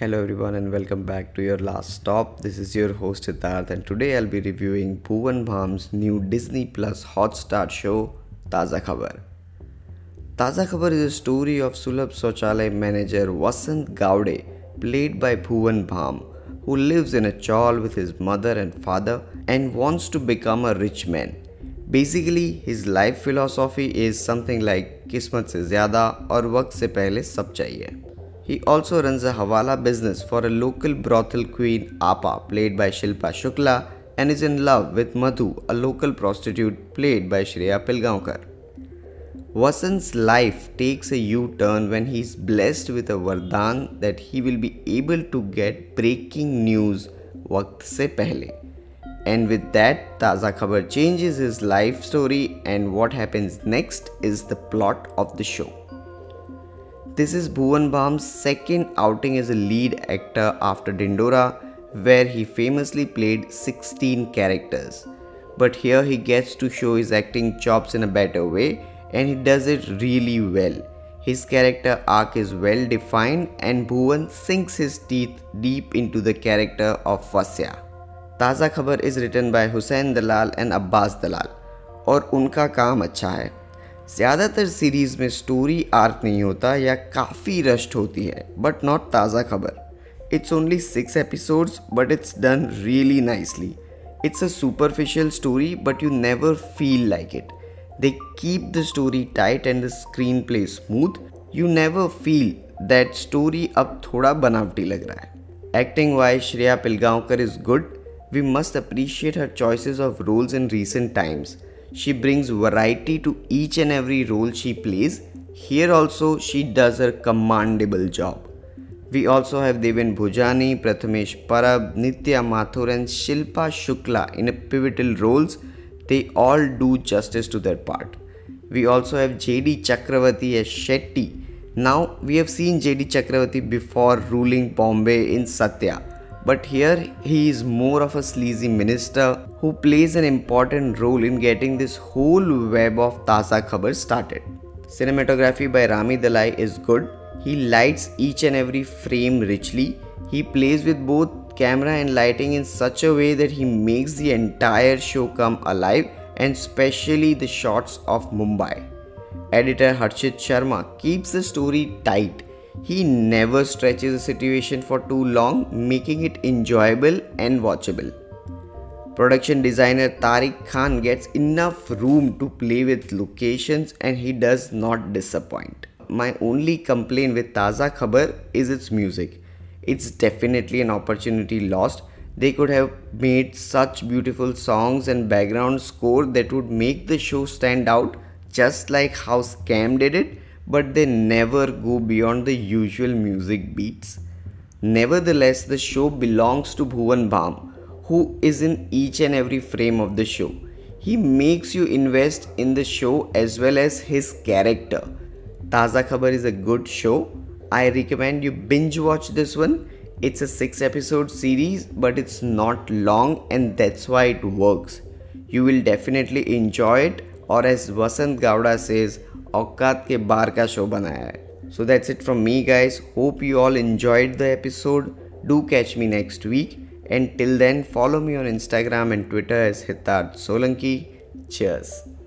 Hello everyone and welcome back to your last stop. This is your host Siddharth and today I'll be reviewing Bhuvan Bam's new Disney Plus Hotstar show Taaza Khabar. Taaza Khabar is a story of Sulabh Sochale manager Vasant Gowde played by Bhuvan Bham who lives in a chawl with his mother and father and wants to become a rich man. Basically his life philosophy is something like kismat se zyada aur waqt se pehle sab chahiye he also runs a Hawala business for a local brothel queen, Apa, played by Shilpa Shukla, and is in love with Madhu, a local prostitute played by Shreya Pilgaonkar. Vasant's life takes a U-turn when he is blessed with a vardhan that he will be able to get breaking news se pehle. And with that, Taaza Khabar changes his life story and what happens next is the plot of the show. This is Bhuvan Bam's second outing as a lead actor after Dhindora, where he famously played 16 characters. But here he gets to show his acting chops in a better way and he does it really well. His character arc is well defined and Bhuvan sinks his teeth deep into the character of Fasya. Taaza खबर is written by Hussain Dalal and Abbas Dalal, और उनका काम अच्छा है ज़्यादातर series में story arc नहीं होता या काफ़ी रश्ट होती है बट नॉट ताज़ा खबर। It's only six episodes but it's done really nicely it's a superficial story but you never feel like it they keep the story tight and the screenplay smooth you never feel that story अब थोड़ा बनावटी लग रहा है। Acting wise Shreya Pilgaonkar is good we must appreciate her choices of roles in recent times She brings variety to each and every role she plays. Here also she does a commendable job. We also have Deven Bhojani, Prathamesh Parab, Nitya Mathur and Shilpa Shukla in pivotal roles. They all do justice to their part. We also have JD Chakravarti as Shetty. Now we have seen JD Chakravarti before ruling Bombay in Satya but here he is more of a sleazy minister who plays an important role in getting this whole web of Taaza Khabar started. Cinematography by Rami Dalai is good. He lights each and every frame richly. He plays with both camera and lighting in such a way that he makes the entire show come alive and especially the shots of Mumbai. Editor Harshit Sharma keeps the story tight he never stretches a situation for too long, making it enjoyable and watchable. Production designer Tariq Khan gets enough room to play with locations and he does not disappoint. My only complaint with Taaza Khabar is its music. It's definitely an opportunity lost. They could have made such beautiful songs and background score that would make the show stand out just like how Scam did it but they never go beyond the usual music beats. Nevertheless, the show belongs to Bhuvan Bam, who is in each and every frame of the show. He makes you invest in the show as well as his character. Taaza Khabar is a good show. I recommend you binge watch this one. It's a 6 episode series, but it's not long, and that's why it works. You will definitely enjoy it, or as Vasant Gowda says औकात के बार का show बनाया है। So that's it from me guys hope you all enjoyed the episode do catch me next week and till then follow me on Instagram and Twitter as Hitarth Solanki cheers